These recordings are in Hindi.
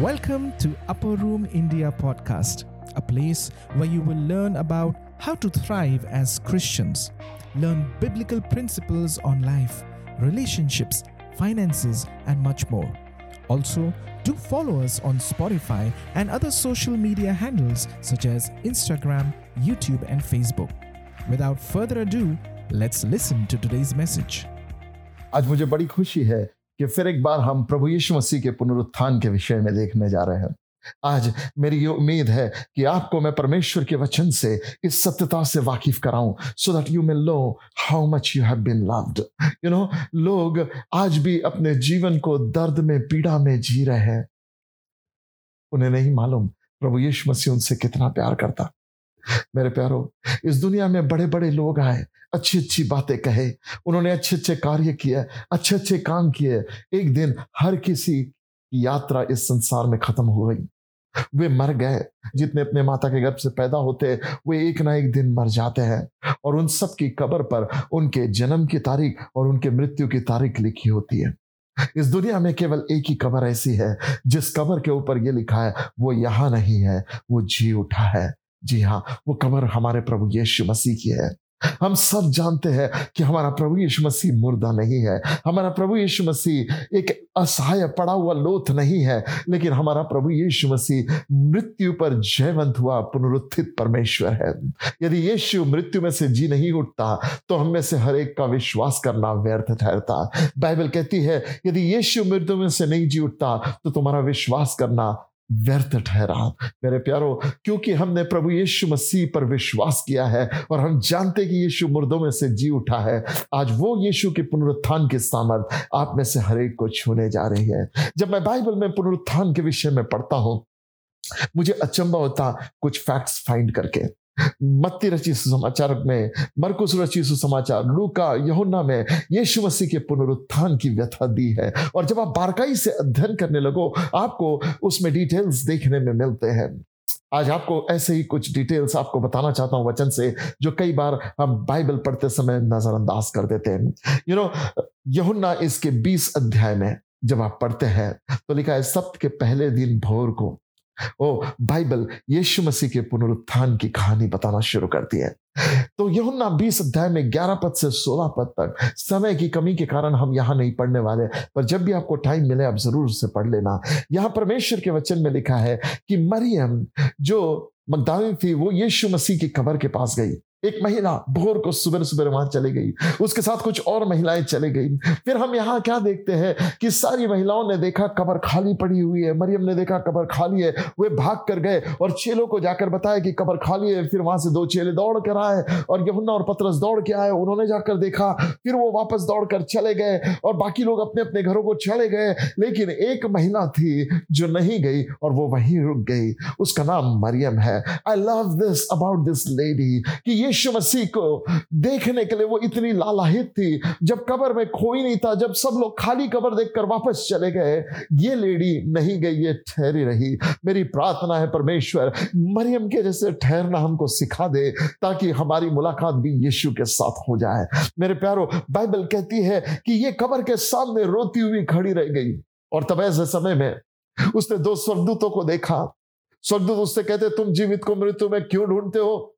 Welcome to Upper Room India podcast, a place where you will learn about how to thrive as Christians, learn biblical principles on life, relationships, finances, and much more. Also, do follow us on Spotify and other social media handles such as Instagram, YouTube, and Facebook. Without further ado, let's listen to today's message. आज मुझे बड़ी खुशी है कि फिर एक बार हम प्रभु यीशु मसीह के पुनरुत्थान के विषय में देखने जा रहे हैं। आज मेरी ये उम्मीद है कि आपको मैं परमेश्वर के वचन से, इस सत्यता से वाकिफ कराऊं so that you may know how much you have been loved you know लोग आज भी अपने जीवन को दर्द में, पीड़ा में जी रहे हैं। उन्हें नहीं मालूम प्रभु यीशु मसीह उनसे कितना प्यार करता। मेरे प्यारो, इस दुनिया में बड़े बड़े लोग आए अच्छी अच्छी बातें कहे, उन्होंने अच्छे अच्छे कार्य किए अच्छे अच्छे काम किए। एक दिन हर किसी की यात्रा इस संसार में खत्म हो गई। वे मर गए। जितने अपने माता के गर्भ से पैदा होते, वे एक ना एक दिन मर जाते हैं। और उन सब की कब्र पर उनके जन्म की तारीख और उनके मृत्यु की तारीख लिखी होती है। इस दुनिया में केवल एक ही कबर ऐसी है, जिस कबर के ऊपर यह लिखा है, वो यहाँ नहीं है, वो जी उठा है। जी हाँ वो कबर हमारे प्रभु यीशु मसीह की है। हम सब जानते हैं कि हमारा प्रभु यीशु मसीह मुर्दा नहीं है। हमारा प्रभु यीशु मसीह एक असहाय, पड़ा हुआ लोथ नहीं है, लेकिन हमारा प्रभु यीशु मसीह मृत्यु पर जयवंत हुआ, पुनरुत्थित परमेश्वर है। यदि यीशु मृत्यु में से जी नहीं उठता तो हम में से हर एक का विश्वास करना व्यर्थ ठहरता। बाइबल कहती है, यदि यीशु मृत्यु में से नहीं जी उठता तो तुम्हारा विश्वास करना व्यर्थ ठहरा मेरे प्यारो, क्योंकि हमने प्रभु यीशु मसीह पर विश्वास किया है और हम जानते कि यीशु मुर्दों में से जी उठा है। आज वो यीशु के पुनरुत्थान की सामर्थ आप में से हरेक को छूने जा रही है। जब मैं बाइबल में पुनरुत्थान के विषय में पढ़ता हूँ, मुझे अचंबा होता कुछ फैक्ट्स फाइंड करके। मत्ती रची सुसमाचार में, मरकुस रची सुसमाचार, लूका यहुन्ना में, यीशु मसीह के पुनरुत्थान की व्यथा दी है। और जब आप बारकाई से अध्ययन करने लगो, आपको उसमें डिटेल्स देखने में मिलते हैं। आज आपको ऐसे ही कुछ डिटेल्स आपको बताना चाहता हूँ वचन से, जो कई बार हम बाइबल पढ़ते समय नजरअंदाज कर देते हैं। यू नो यहुन्ना इसके 20 अध्याय में जब आप पढ़ते हैं तो लिखा है, सप्त के पहले दिन भोर को ओ, बाइबल यीशु मसीह के पुनरुत्थान की कहानी बताना शुरू करती है। तो यहुन्ना बीस अध्याय में ग्यारह पद से सोलह पद तक, समय की कमी के कारण हम यहाँ नहीं पढ़ने वाले, पर जब भी आपको टाइम मिले, आप ज़रूर उसे पढ़ लेना। यहाँ परमेश्वर के वचन में लिखा है कि मरियम, जो मकदावी थी, वो यीशु मसीह की कबर के पास गई। एक महिला भोर को सुबह सुबह वहाँ चली गई। उसके साथ कुछ और महिलाएँ चली गई। फिर हम यहाँ क्या देखते हैं कि सारी महिलाओं ने देखा कबर खाली पड़ी हुई है। मरियम ने देखा कबर खाली है। वे भाग कर गए और चेलों को जाकर बताया कि कबर खाली है। फिर वहाँ से दो चेले दौड़ कर आए और यमुना और पत्रस दौड़ के आए। उन्होंने जाकर देखा। फिर वो वापस दौड़ कर चले गए और बाकी लोग अपने अपने घरों को चले गए। लेकिन एक महिला थी जो नहीं गई और वो वहीं रुक गई। उसका नाम मरियम है। I love this about this lady कि ये यीशु मसीह को देखने के लिए वो इतनी लालाहित थी। जब कबर में कोई नहीं था, जब सब लोग खाली कबर देखकर वापस चले गए, ये लेडी नहीं गई, ये ठहरी रही। मेरी प्रार्थना है परमेश्वर, मरियम के जैसे ठहरना हमको सिखा दे, ताकि हमारी मुलाकात भी यीशु के साथ हो जाए। मेरे प्यारो, बाइबल कहती है कि ये कबर के सामने रोती हुई खड़ी रह गई। और तब ऐसे समय में उसने दो स्वर्गदूतों को देखा। स्वर्गदूत उससे कहते, तुम जीवित को मृत्यु में क्यों ढूंढते हो?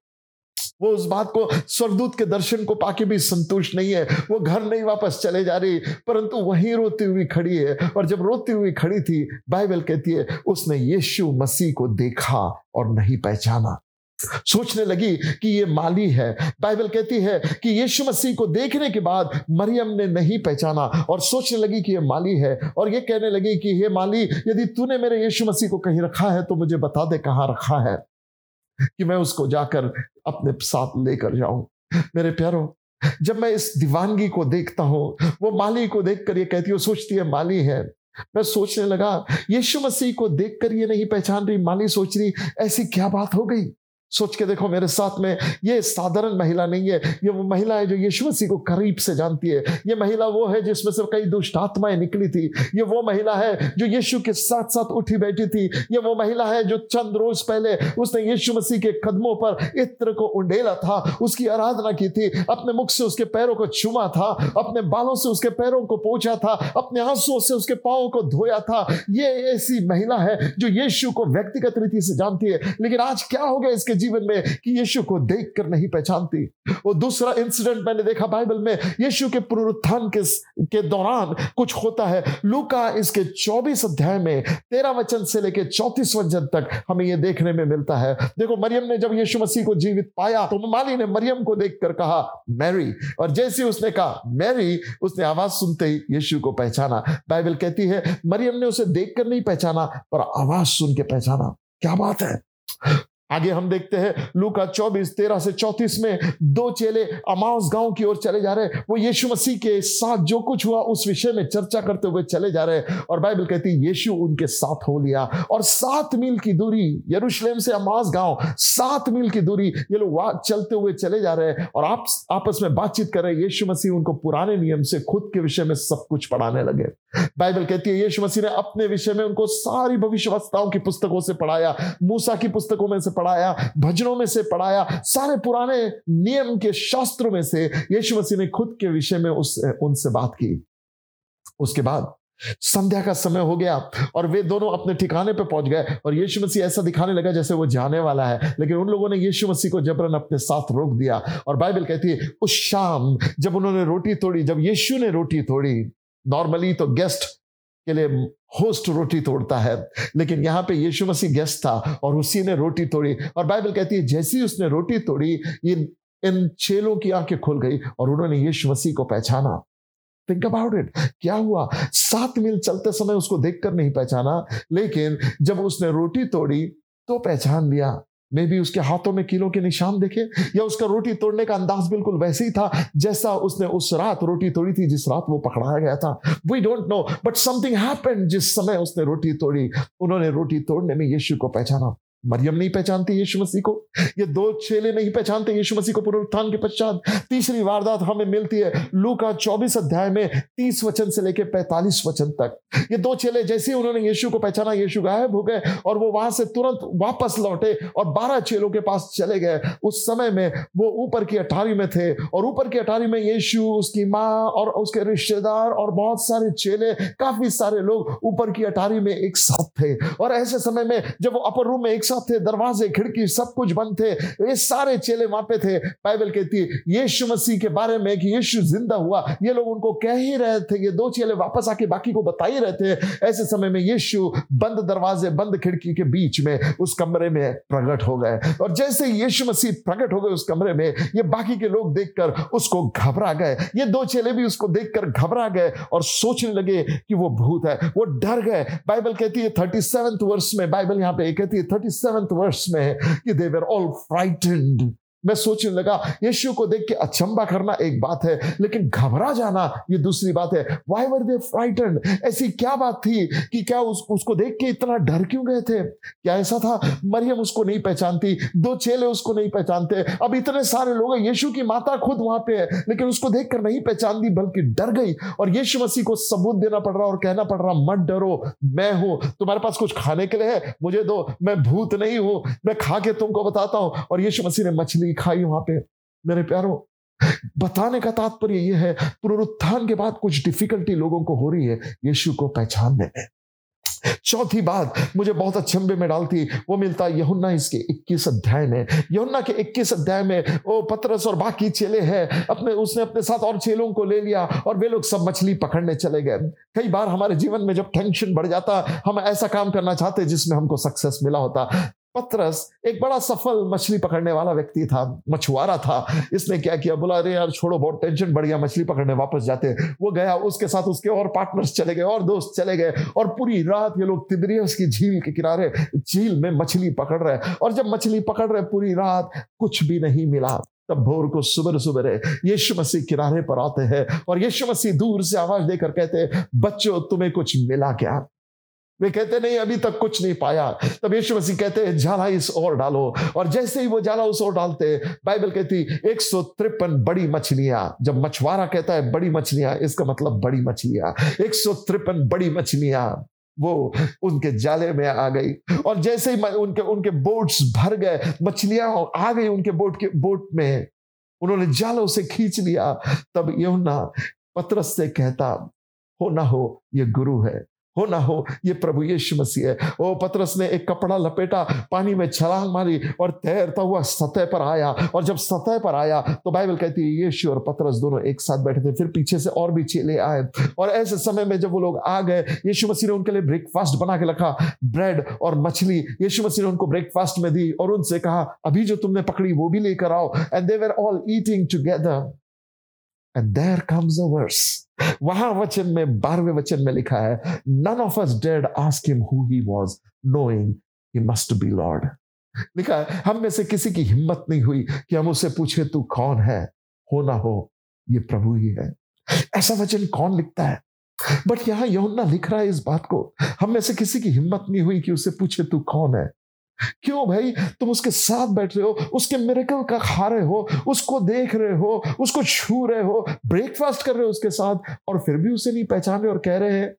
वो उस बात को स्वर्गदूत के दर्शन को पाके भी संतुष्ट नहीं है। वो घर नहीं वापस चले जा रही, परंतु वहीं रोती हुई खड़ी है और जब रोती हुई खड़ी थी, बाइबल कहती है, उसने यीशु मसीह को देखा और नहीं पहचाना। सोचने लगी कि ये माली है। बाइबल कहती है कि यीशु मसीह को देखने के बाद मरियम ने नहीं पहचाना और सोचने लगी कि ये माली है और ये कहने लगी कि ये माली, यदि तूने मेरे यीशु मसीह को कहीं रखा है तो मुझे बता दे कहाँ रखा है। कि मैं उसको जाकर अपने साथ लेकर जाऊँ। मेरे प्यारों, जब मैं इस दीवानगी को देखता हूँ, वो माली को देखकर ये कहती हूँ सोचती है, माली है। मैं सोचने लगा, यीशु मसीह को देखकर ये नहीं पहचान रही, माली सोच रही, ऐसी क्या बात हो गई? सोच के देखो मेरे साथ में ये साधारण महिला नहीं है। ये वो महिला है जो यीशु मसीह को करीब से जानती है। ये महिला वो है जिसमें से कई दुष्ट आत्माएँ निकली थी। ये वो महिला है जो यीशु के साथ साथ उठी बैठी थी। ये वो महिला है जो चंद रोज पहले उसने यीशु मसीह के कदमों पर इत्र को उंडेला था। उसकी आराधना की थी। अपने मुख से उसके पैरों को चुमा था। अपने बालों से उसके पैरों को पहुँचा था। अपने आंसुओं से उसके पाओं को धोया था। ये ऐसी महिला है जो यीशु को व्यक्तिगत रीति से जानती है। लेकिन आज क्या हो गया इसके जीवन में कि यीशु को देखकर नहीं पहचानती। वो दूसरा इंसिडेंट मैंने देखा बाइबल में, यीशु के पुनरुत्थान के के दौरान कुछ होता है। लूका इसके 24 अध्याय में, तेरह वचन से लेकर चौतीस वचन तक हमें यह देखने में मिलता है। देखो, मरियम ने जब यीशु मसीह को जीवित पाया तो माली ने मरियम को देखकर कहा, मैरी। और जैसे उसने कहा, मैरी, उसने आवाज़ सुनते ही यीशु को पहचाना। बाइबल कहती है, मरियम ने उसे देखकर नहीं पहचाना, पर आवाज़ सुन के पहचाना। क्या बात है? आगे हम देखते हैं लू का चौबीस, तेरह से चौतीस में दो चेले अमाउस गाँव की ओर चले जा रहे हैं। वो यीशु मसीह के साथ जो कुछ हुआ, उस विषय में चर्चा करते हुए चले जा रहे हैं और बाइबल कहती है, यीशु उनके साथ हो लिया और सात मील की दूरी यरूशलेम से अमास गाँव, सात मील की दूरी ये लोग चलते हुए चले जा रहे हैं और आप, आपस में बातचीत कर रहे यीशु मसीह उनको पुराने नियम से, खुद के विषय में सब कुछ पढ़ाने लगे। बाइबल कहती है, यीशु मसीह ने अपने विषय में उनको सारी भविष्यवक्ताओं की पुस्तकों से पढ़ाया, मूसा की पुस्तकों में से पढ़ाया, भजनों में से पढ़ाया, सारे पुराने नियम के शास्त्रों में से यीशु मसीह ने खुद के विषय में उस, उनसे बात की। उसके बाद संध्या का समय हो गया और वे दोनों अपने ठिकाने पर पहुँच गए और यीशु मसीह ऐसा दिखाने लगा जैसे वो जाने वाला है। लेकिन उन लोगों ने यीशु मसीह को जबरन अपने साथ रोक दिया और बाइबल कहती है, उस शाम जब उन्होंने रोटी तोड़ी, जब यीशु ने रोटी तोड़ी, नॉर्मली तो गेस्ट के लिए होस्ट रोटी तोड़ता है। लेकिन यहाँ पे यीशु मसीह गेस्ट था और उसी ने रोटी तोड़ी। और बाइबल कहती है, जैसी उसने रोटी तोड़ी ये इन चेलों की आँखें खुल गई और उन्होंने यीशु मसीह को पहचाना। थिंक अबाउट इट क्या हुआ? सात मील चलते समय उसको देखकर नहीं पहचाना, लेकिन जब उसने रोटी तोड़ी तो पहचान लिया। मे भी उसके हाथों में किलो के निशान देखे, या उसका रोटी तोड़ने का अंदाज बिल्कुल वैसे ही था, जैसा उसने उस रात रोटी तोड़ी थी जिस रात वो पकड़ाया गया था। We don't know but something happened जिस समय उसने रोटी तोड़ी। उन्होंने रोटी तोड़ने में यीशु को पहचाना। मरियम नहीं पहचानती यीशु मसीह को? ये दो चेले नहीं पहचानते यीशु मसीह को पुनरुत्थान के पश्चात। तीसरी वारदात हमें मिलती है लू का चौबीस अध्याय में तीस वचन से लेकर पैंतालीस वचन तक। ये दो चेले जैसे उन्होंने यीशु को पहचाना, यीशु गायब हो गए और वो वहाँ से तुरंत वापस लौटे और बारह चेलों के पास चले गए। उस समय में वो ऊपर की अटारी में थे और ऊपर की अटारी में यीशु, उसकी माँ और उसके रिश्तेदार और बहुत सारे चेले, काफ़ी सारे लोग ऊपर की अटारी में एक साथ थे। और ऐसे समय में जब वो अपर रूम में एक साथ थे दरवाजे, खिड़की सब कुछ बंद थे। ये सारे चेले वहाँ पे थे। बाइबल कहती है यीशु मसीह के बारे में कि यीशु ज़िंदा हुआ, ये लोग उनको कह ही रहे थे। ये दो चेले वापस आके बाकी को बता ही। रहे थे ऐसे समय में यीशु बंद दरवाजे, बंद खिड़की के बीच में उस कमरे में प्रकट हो गए। और जैसे यीशु मसीह प्रकट हो गए उस कमरे में, ये बाकी के लोग देखकर उसको घबरा गए। ये दो चेले भी उसको देखकर घबरा गए और सोचने लगे कि वो भूत है। वो डर गए। बाइबल कहती है, थर्टी वर्ष में, बाइबल यहाँ पे कहती है, थर्टी सेवेंथ वर्ष में कि दे वर ऑल फ्राइटेंड मैं सोचने लगा यीशु को देख के अचंबा करना एक बात है लेकिन घबरा जाना ये दूसरी बात है। वाई वर दे फ्राइटेंड ऐसी क्या बात थी कि क्या उस, उसको देख के इतना डर क्यों गए थे? क्या ऐसा था? मरियम उसको नहीं पहचानती दो चेले उसको नहीं पहचानते। अब इतने सारे लोग हैं यीशु की माता खुद वहाँ पे है लेकिन उसको देख कर नहीं पहचानती बल्कि डर गई। और यीशु मसीह को सबूत देना पड़ रहा और कहना पड़ रहा मत डरो मैं हूँ तुम्हारे पास कुछ खाने के लिए है मुझे दो मैं भूत नहीं हूँ मैं खा के तुमको बताता हूँ। और यीशु मसीह ने मछली ज़िंदगी खाई वहाँ पे, मेरे प्यारों। बताने का तात्पर्य यह है, पुनरुत्थान के बाद कुछ डिफिकल्टी लोगों को हो रही है, यीशु को पहचानने में। चौथी बात मुझे बहुत अचंबे में डालती, वो मिलता है यहुन्ना इसके 21 अध्याय में। यहुन्ना के 21 अध्याय में वो पत्रस और बाकी चेले हैं, अपने, उसने अपने साथ और चेलों को ले लिया और वे लोग सब मछली पकड़ने चले गए। कई बार हमारे जीवन में जब टेंशन बढ़ जाता, हम ऐसा काम करना चाहते जिसमें हमको सक्सेस मिला होता। पत्रस, एक बड़ा सफल मछली पकड़ने वाला व्यक्ति था, मछुआरा था। इसने क्या किया? बोला, अरे यार, छोड़ो, बहुत टेंशन बढ़ गया मछली पकड़ने वापस जाते वो गया, उसके साथ उसके और पार्टनर्स चले गए, और दोस्त चले गए, और पूरी रात ये लोग तिब्रियस की झील के किनारे, झील में मछली पकड़ रहे और जब मछली पकड़ रहे पूरी रात कुछ भी नहीं मिला। तब भोर को सुबह सुबह यीशु मसीह किनारे पर आते हैं, और यीशु मसीह दूर से आवाज़ देकर कहते हैं, बच्चों, तुम्हें कुछ मिला क्या? वे कहते नहीं, अभी तक कुछ नहीं पाया। तब यीशु मसीह कहते हैं जाला इस और डालो। और जैसे ही वो जाला उस और डालते, बाइबल कहती, एक सौ तिरपन बड़ी मछलियाँ। जब मछुआरा कहता है, बड़ी मछलियाँ, इसका मतलब बड़ी मछलियाँ। एक सौ तिरपन बड़ी मछलियाँ, वो उनके जाले में आ गई। और जैसे ही उनके उनके बोट्स भर गए, मछलियाँ आ गई उनके बोट के, बोट में। उन्होंने जालों से खींच लिया। तब यमुना पत्रस से कहता, हो ना हो, ये गुरु है। हो ना हो, ये प्रभु यीशु मसीह है। ओ, पतरस ने एक कपड़ा लपेटा, पानी में छलांग मारी और तैरता हुआ सतह पर आया। और जब सतह पर आया तो बाइबल कहती है, यीशु और पतरस दोनों एक साथ बैठे थे, फिर पीछे से और भी चेले आए। और ऐसे समय में जब वो लोग आ गए, यीशु मसीह ने उनके लिए ब्रेकफास्ट बना के रखा, ब्रेड और मछली। यीशु मसीह ने उनको ब्रेकफास्ट में दी और उनसे कहा, अभी जो तुमने पकड़ी, वो भी लेकर आओ। And they were all eating together and there comes a verse वहाँ वचन में, बारहवें वचन में लिखा है none of us dead ask him who he was knowing he must be Lord लिखा है, हम में से किसी की हिम्मत नहीं हुई कि हम उसे पूछे, तू कौन है? हो ना हो, ये प्रभु ही है. ऐसा वचन कौन लिखता है? बट यहाँ यौना लिख रहा है इस बात को, हम में से किसी की हिम्मत नहीं हुई कि उसे पूछे, तू कौन है? क्यों भाई? तुम उसके साथ बैठ रहे हो, उसके मेरेकल का खा रहे हो, उसको देख रहे हो, उसको छू रहे हो ब्रेकफास्ट कर रहे हो उसके साथ और फिर भी उसे नहीं पहचान रहे और कह रहे हैं,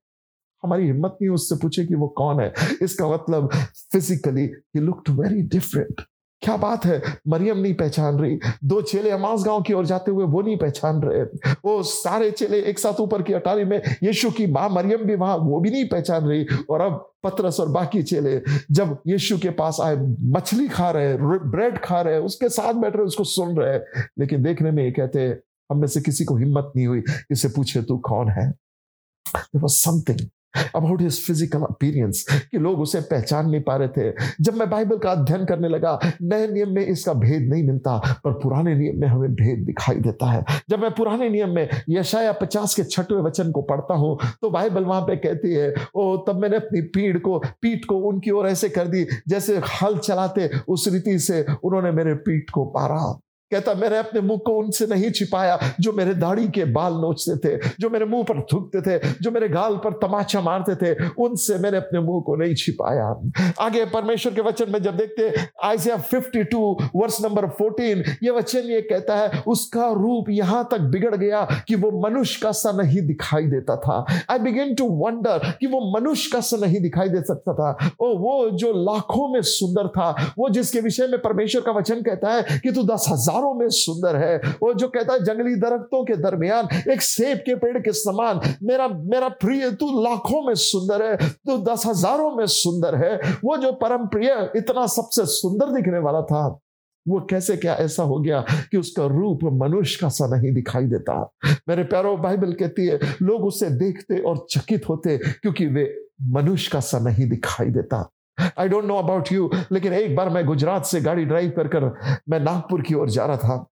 हमारी हिम्मत नहीं उससे पूछे कि वो कौन है। इसका मतलब physically he looked very different क्या बात है? मरियम नहीं पहचान रही। दो चेले अमास गाँव की ओर जाते हुए वो नहीं पहचान रहे। वो सारे चेले एक साथ ऊपर की अटारी में यीशु की माँ मरियम भी वहाँ, वो भी नहीं पहचान रही। और अब पत्रस और बाकी चेले जब यीशु के पास आए, मछली खा रहे ब्रेड खा रहे, उसके साथ बैठ रहे, उसको सुन रहे। लेकिन देखने में ये कहते हम में से किसी को हिम्मत नहीं हुई इसे पूछे, तू कौन है? Something about his physical appearance कि लोग उसे पहचान नहीं पा रहे थे। जब मैं बाइबल का अध्ययन करने लगा, नए नियम में इसका भेद नहीं मिलता, पर पुराने नियम में हमें भेद दिखाई देता है। जब मैं पुराने नियम में यशाया पचास के छठवें वचन को पढ़ता हूँ तो बाइबल वहाँ पे कहती है, ओ, तब मैंने अपनी पीठ को पीठ को उनकी ओर ऐसे कर दी, जैसे हल चलाते उस रीति से उन्होंने मेरे पीठ को पारा। कहता, मैंने अपने मुँह को उनसे नहीं छिपाया, जो मेरे दाढ़ी के बाल नोचते थे, जो मेरे मुँह पर थूकते थे, जो मेरे गाल पर तमाचा मारते थे, उनसे मैंने अपने मुँह को नहीं छिपाया। आगे परमेश्वर के वचन में जब देखते आइसिया 52 वर्स नंबर 14 ये वचन ये कहता है, उसका रूप यहाँ तक बिगड़ गया कि वो मनुष्य का सा नहीं दिखाई देता था। आई बिगिन टू वंडर कि वो मनुष्य का सा नहीं दिखाई दे सकता था। ओ वो जो लाखों में सुंदर था, वो जिसके विषय में परमेश्वर का वचन कहता है कि तू दस हज़ार हज़ारों में सुंदर है। वो जो कहता है, जंगली दरख्तों के दरमियान, एक सेब के पेड़ के समान, मेरा मेरा प्रिय, तू लाखों में सुंदर है, तू दस हज़ारों में सुंदर है। वो जो परम प्रिय, इतना सबसे सुंदर दिखने वाला था। वो कैसे, क्या ऐसा हो गया कि उसका रूप मनुष्य का सा नहीं दिखाई देता? मेरे प्यारो, बाइबल कहती है, लोग उसे देखते और चकित होते क्योंकि वे मनुष्य का सा नहीं दिखाई देता। I don't know about you लेकिन एक बार मैं गुजरात से गाड़ी ड्राइव कर कर मैं नागपुर की ओर जा रहा था।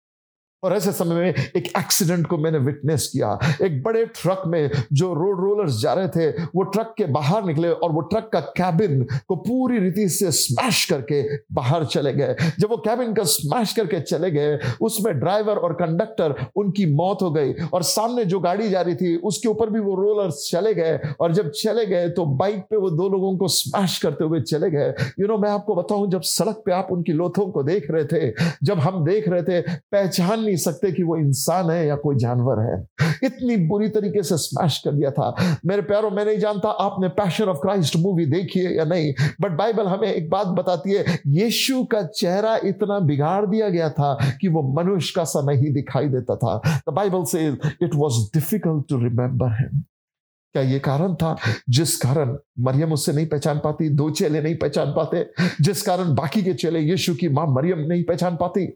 और ऐसे समय में एक एक्सीडेंट को मैंने विटनेस किया। एक बड़े ट्रक में जो रोड रोलर्स जा रहे थे, वो ट्रक के बाहर निकले और वो ट्रक का कैबिन को पूरी रीति से स्मैश करके बाहर चले गए। जब वो कैबिन का स्मैश करके चले गए, उसमें ड्राइवर और कंडक्टर उनकी मौत हो गई और सामने जो गाड़ी जा रही थी, उसके ऊपर भी वो रोलर्स चले गए और जब चले गए तो बाइक पे वो दो लोगों को स्मैश करते हुए चले गए। यू नो मैं आपको बताऊँ, जब सड़क पे आप उनकी लोथों को देख रहे थे, जब हम देख रहे थे, पहचान नहीं सकते कि वो इंसान है या कोई जानवर है। इतनी बुरी तरीके से स्मैश कर दिया था। मेरे प्यारों, मैं नहीं जानता आपने पैशन ऑफ़ क्राइस्ट मूवी देखी है या नहीं बट बाइबल हमें एक बात बताती है, यीशु का चेहरा इतना बिगाड़ दिया गया था कि वो मनुष्य का सा नहीं दिखाई देता था। द बाइबल से it was difficult to remember him क्या ये कारण था? जिस कारण मरियम उससे नहीं पहचान पाती, दो चेले नहीं पहचान पाते, जिस कारण बाकी के चेले यीशु की माँ मरियम नहीं पहचान पाती,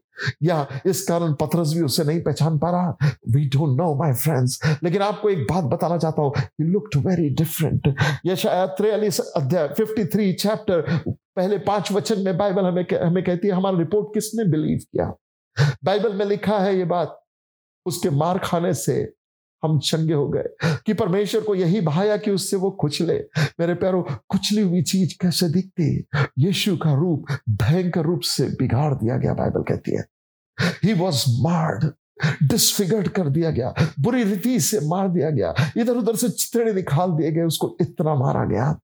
या इस कारण पथरस भी उससे नहीं पहचान पा रहा? We don't know my friends लेकिन आपको एक बात बताना चाहता हूँ। ही लुक्ड वेरी डिफरेंट ये शायद त्रियालीस अध्याय 53 चैप्टर पहले पाँच वचन में बाइबल हमें हमें कहती है, हमारा रिपोर्ट किसने बिलीव किया? बाइबल में लिखा है ये बात, उसके मार खाने से हम चंगे हो गए कि परमेश्वर को यही भाया कि उससे वो कुचले मेरे प्यारो, कुचली हुई चीज़ कैसे दिखती? यीशु का रूप भयंकर रूप से बिगाड़ दिया गया, बाइबल कहती है। ही वॉज़ मार्ड डिस्फिगर्ड कर दिया गया, बुरी रीति से मार दिया गया। इधर उधर से चितड़े निकाल दिए गए, उसको इतना मारा गया।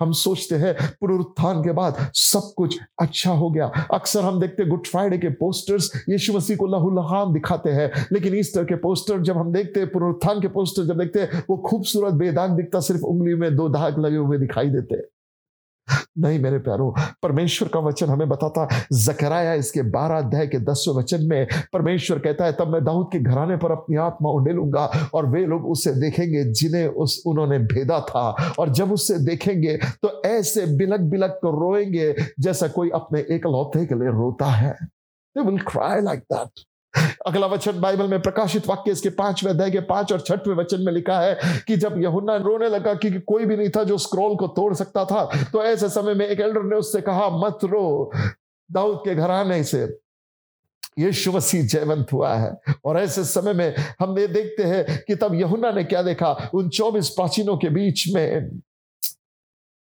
हम सोचते हैं, पुनरुत्थान के बाद सब कुछ अच्छा हो गया। अक्सर हम देखते गुड फ्राइडे के पोस्टर्स यीशु मसीह को लहू लहान दिखाते हैं। लेकिन ईस्टर के पोस्टर जब हम देखते हैं, पुनरुत्थान के पोस्टर जब देखते हैं, वो खूबसूरत, बेदाग दिखता, सिर्फ़ उंगली में दो दाग लगे हुए दिखाई देते नहीं मेरे प्यारो, परमेश्वर का वचन हमें बताता जकराया इसके बारह अध्याय के दसवें वचन में, परमेश्वर कहता है, तब मैं दाऊद के घराने पर अपनी आत्मा उडेलूँगा और वे लोग उसे देखेंगे जिन्हें उस, उन्होंने भेदा था और जब उसे देखेंगे तो ऐसे बिलक बिलक कर रोएँगे जैसा कोई अपने एक लौते के लिए रोता है They will cry like that. अगला वचन बाइबल में प्रकाशित वाक्य, इसके पाँचवें अध्याय के पाँच और छठवें वचन में लिखा है कि जब यहुन्ना रोने लगा कि कोई भी नहीं था जो स्क्रॉल को तोड़ सकता था तो ऐसे समय में एक एल्डर ने उससे कहा, मत रो, दाऊद के घराने से यीशु मसीह जयवंत हुआ है। और ऐसे समय में हम ये देखते हैं कि तब यहुना ने क्या देखा? उन चौबीस प्राचीनों के बीच में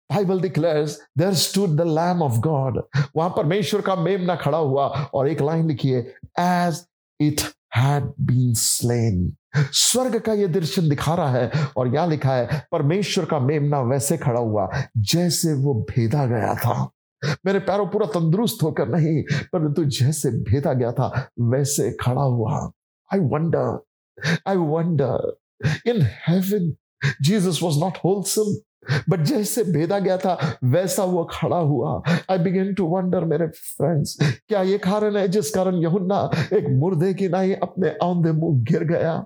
Bible declares there stood the lamb of God वहाँ परमेश्वर का मेमना खड़ा हुआ और एक लाइन लिखिए एज हैड बीन स्लेन स्वर्ग का यह दर्शन दिखा रहा है और यहाँ लिखा है, परमेश्वर का मेमना वैसे खड़ा हुआ, जैसे वो भेदा गया था। मेरे पैरों पूरा तंदुरुस्त होकर नहीं, परंतु जैसे भेदा गया था, वैसे खड़ा हुआ। I wonder I wonder in heaven Jesus was not wholesome but जैसे भेदा गया था, वैसा वो खड़ा हुआ। आई बिगेन टू वंडर मेरे फ्रेंड्स क्या ये कारण है जिस कारण यहुन्ना एक मुर्दे की नहीं अपने औंधे मुँह गिर गया?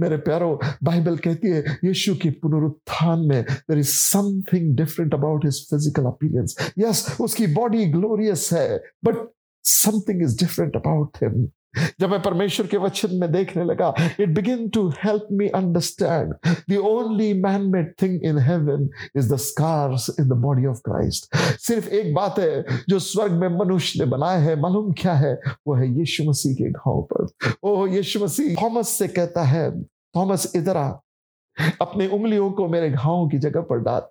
मेरे प्यारो, बाइबल कहती है, यीशु की पुनरुत्थान में there is something different about his physical appearance yes उसकी बॉडी ग्लोरियस है but something is different about him जब मैं परमेश्वर के वचन में देखने लगा it begin to help me understand the only man made thing in heaven is the scars in the body of Christ सिर्फ़ एक बात है, जो स्वर्ग में मनुष्य ने बनाया है, मालूम क्या है? वो है यीशु मसीह के घाव पर। ओ, यीशु मसीह, थॉमस से कहता है, थॉमस, इधर आ। अपने उंगलियों को मेरे घावों की जगह पर डाल।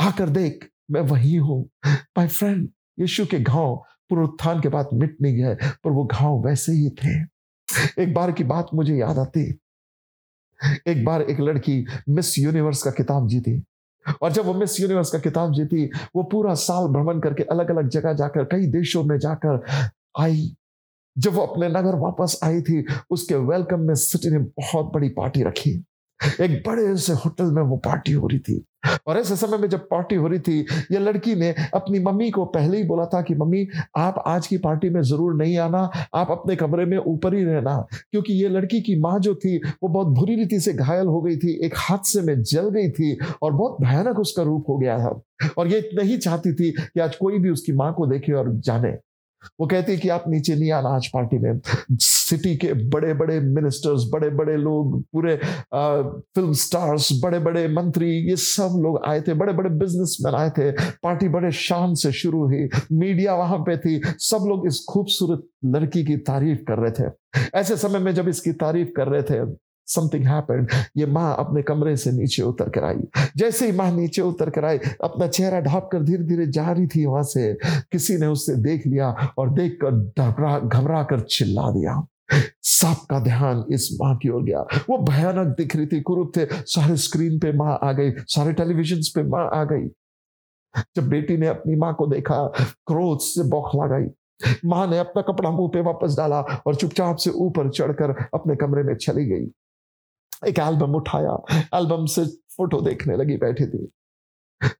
आकर देख, मैं वही हूँ। माय फ्रेंड यीशु के घाव पुनरुत्थान के बाद मिट नहीं गए पर वो घाव वैसे ही थे। एक बार की बात मुझे याद आती। एक बार एक लड़की मिस यूनिवर्स का किताब जीती और जब वो मिस यूनिवर्स का किताब जीती, वो पूरा साल भ्रमण करके अलग अलग जगह जाकर, कई देशों में जाकर आई। जब वो अपने नगर वापस आई थी, उसके वेलकम में सिटी ने बहुत बड़ी पार्टी रखी। एक बड़े से होटल में वो पार्टी हो रही थी। और ऐसे समय में जब पार्टी हो रही थी, ये लड़की ने अपनी मम्मी को पहले ही बोला था कि, मम्मी, आप आज की पार्टी में ज़रूर नहीं आना, आप अपने कमरे में ऊपर ही रहना। क्योंकि ये लड़की की माँ जो थी, वो बहुत बुरी रीति से घायल हो गई थी, एक हादसे में जल गई थी और बहुत भयानक उसका रूप हो गया था। और ये नहीं चाहती थी कि आज कोई भी उसकी माँ को देखे और जाने। वो कहती कि, आप नीचे नहीं आना आज पार्टी में। सिटी के बड़े बड़े मिनिस्टर्स बड़े बड़े लोग, पूरे फ़िल्म स्टार्स बड़े बड़े मंत्री, ये सब लोग आए थे, बड़े बड़े बिजनेसमैन आए थे। पार्टी बड़े शान से शुरू हुई। मीडिया वहाँ पे थी। सब लोग इस खूबसूरत लड़की की तारीफ़ कर रहे थे। ऐसे समय में जब इसकी तारीफ़ कर रहे थे समथिंग हैपेंड ये माँ अपने कमरे से नीचे उतर कर आई। जैसे ही माँ नीचे उतर कर आई, अपना चेहरा ढाप कर धीरे धीरे जा रही थी वहाँ से। किसी ने उससे देख लिया और देख कर घबरा कर चिल्ला दिया। सबका ध्यान इस माँ की ओर गया। वो भयानक दिख रही थी, कुरूप थे। सारे स्क्रीन पे माँ आ गई, सारे टेलीविज़न पे माँ आ गई। जब बेटी ने अपनी माँ को देखा, क्रोध से बौखला गई माँ ने अपना कपड़ा मुँह पे वापस डाला और चुपचाप से ऊपर चढ़कर अपने कमरे में चली गई। एक एल्बम उठाया। एल्बम से फ़ोटो देखने लगी, बैठी थी।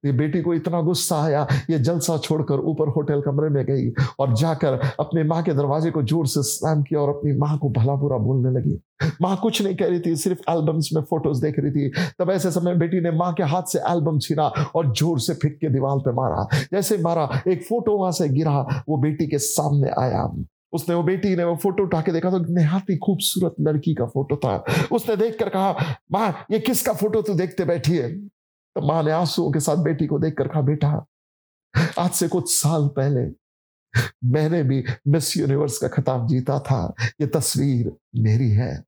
ये बेटी को इतना गुस्सा आया, ये जलसा छोड़कर ऊपर होटल कमरे में गई और जाकर अपने माँ के दरवाजे को ज़ोर से स्लैम किया और अपनी माँ को भला बुरा बोलने लगी। माँ कुछ नहीं कह रही थी, सिर्फ़ एल्बम्स में फ़ोटोज़ देख रही थी। तब ऐसे समय बेटी ने माँ के हाथ से एल्बम छीना और ज़ोर से फिक के दीवार पे मारा। जैसे मारा, एक फ़ोटो वहाँ से गिरा, वो बेटी के सामने आया। उसने वो बेटी ने वो फ़ोटो उठा के देखा तो निहाती खूबसूरत लड़की का फ़ोटो था। उसने देख कर कहा, माँ, ये किसका फ़ोटो तू देखते बैठी है? माँ ने आंसुओं के साथ बेटी को देख कर कहा, बेटा, आज से कुछ साल पहले मैंने भी मिस यूनिवर्स का खिताब जीता था। ये तस्वीर मेरी है।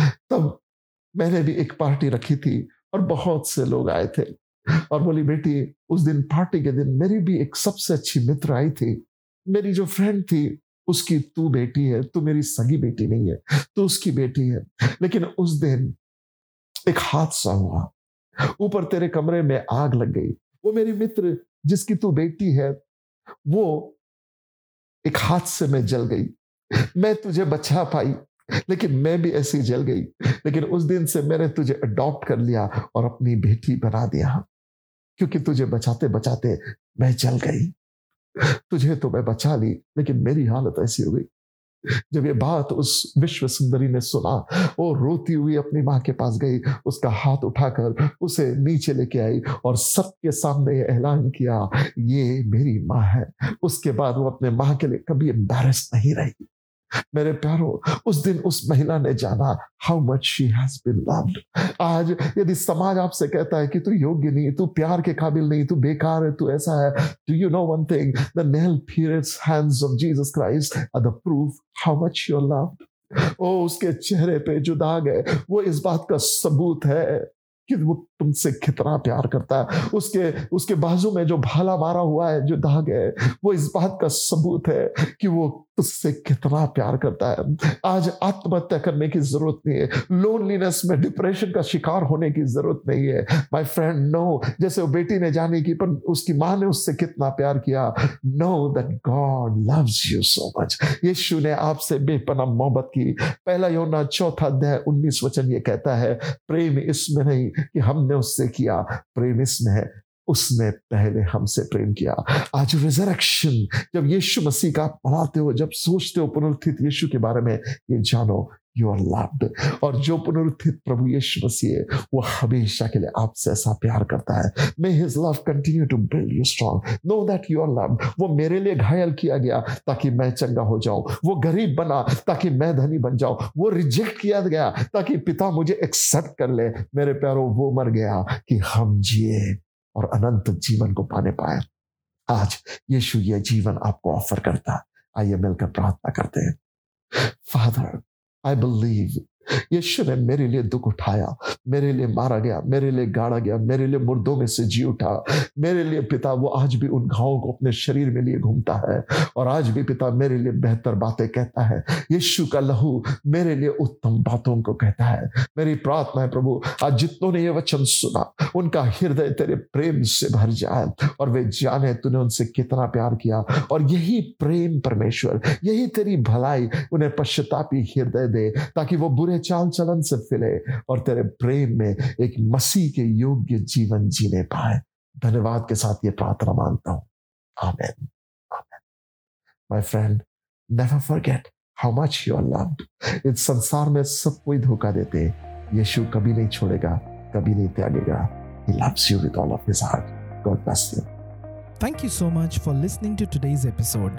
तब मैंने भी एक पार्टी रखी थी और बहुत से लोग आए थे और बोली, बेटी, उस दिन पार्टी के दिन मेरी भी एक सबसे अच्छी मित्र आई थी। मेरी जो फ्रेंड थी, उसकी तू बेटी है, तू मेरी सगी बेटी नहीं है, तू उसकी बेटी है। लेकिन उस दिन एक हादसा हुआ। ऊपर तेरे कमरे में आग लग गई। वो मेरी मित्र जिसकी तू बेटी है, वो एक हादसे में जल गई। मैं तुझे बचा पाई, लेकिन मैं भी ऐसी जल गई। लेकिन उस दिन से मैंने तुझे अडॉप्ट कर लिया और अपनी बेटी बना दिया। क्योंकि तुझे बचाते बचाते मैं जल गई। तुझे तो मैं बचा ली, लेकिन मेरी हालत ऐसी हो गई। जब ये बात उस विश्व सुंदरी ने सुना वो रोती हुई अपनी माँ के पास गई, उसका हाथ उठाकर उसे नीचे लेके आई और सबके सामने ऐलान किया, ये मेरी माँ है। उसके बाद वो अपने माँ के लिए कभी एम्बेरस नहीं रही। मेरे प्यारो, उस दिन उस महिला ने जाना how much she has been loved आज यदि समाज आपसे कहता है कि तू योग्य नहीं तू प्यार के काबिल नहीं, तू बेकार है, तू ऐसा है do you know one thing the nail pierced hands of Jesus Christ are the proof how much you are loved ओ उसके चेहरे पे जो दाग है, वो इस बात का सबूत है कि वो तुमसे कितना प्यार करता है। उसके उसके बाजू में जो भाला मारा हुआ है, जो दाग है, वो इस बात का सबूत है कि वो तुझसे कितना प्यार करता है। आज आत्महत्या करने की ज़रूरत नहीं है। लोनलीनेस में डिप्रेशन का शिकार होने की ज़रूरत नहीं है। माय फ्रेंड नो जैसे वो बेटी ने जाने की, पर उसकी माँ ने उससे कितना प्यार किया। Know that God loves you so much यीशु ने आपसे बेपना मोहब्बत की। पहला योना चौथा अध्याय उन्नीस वचन ये कहता है, प्रेम इसमें नहीं कि हमने उससे किया, प्रेम इसमें है, उसने पहले हमसे प्रेम किया। आज रिजरक्शन जब यीशु मसीह का पढ़ाते हो, जब सोचते हो पुनर्थित यीशु के बारे में, ये जानो यू आर लव्ड और जो पुनरुत्थित प्रभु यीशु मसीह है, वो हमेशा के लिए आपसे ऐसा प्यार करता है। May his love continue to build you strong know that you are loved वो मेरे लिए घायल किया गया ताकि मैं चंगा हो जाऊँ। वो गरीब बना ताकि मैं धनी बन जाऊँ। वो रिजेक्ट किया गया ताकि पिता मुझे एक्सेप्ट कर ले। मेरे प्यारों, वो मर गया कि हम जिए और अनंत जीवन को पाने पाए। आज यीशु ये जीवन आपको ऑफ़र करता है। आइए मिलकर प्रार्थना करते हैं। फादर आई बिलीव यीशु ने मेरे लिए दुख उठाया, मेरे लिए मारा गया, मेरे लिए गाड़ा गया, मेरे लिए मुर्दों में से जी उठा। मेरे लिए पिता, वो आज भी उन घावों को अपने शरीर में लिए घूमता है और आज भी पिता मेरे लिए बेहतर बातें कहता है। यीशु का लहू मेरे लिए उत्तम बातों को कहता है। मेरी प्रार्थना है, प्रभु, आज जितनों ने ये वचन सुना, उनका हृदय तेरे प्रेम से भर जाए और वे जाने तूने उनसे कितना प्यार किया। और यही प्रेम परमेश्वर, यही तेरी भलाई उन्हें पश्चातापी हृदय दे, ताकि वो बुरे चाल चलन से फिले और तेरे प्रेम में एक मसीह के योग्य जीवन जीने पाए। धन्यवाद के साथ ये प्रार्थना मानता हूँ। आमेन। My friend never forget how much you are love इस संसार में सब कोई धोखा देते यीशु कभी नहीं छोड़ेगा कभी नहीं त्यागेगा। He loves you with all of his heart God bless you thank you so much for listening to today's episode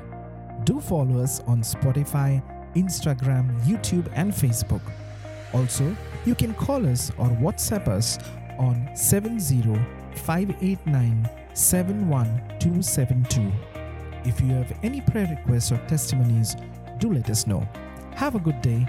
do follow us on Spotify Instagram, YouTube, and Facebook. Also, you can call us or WhatsApp us on 70 589 71272. If you have any prayer requests or testimonies, do let us know. Have a good day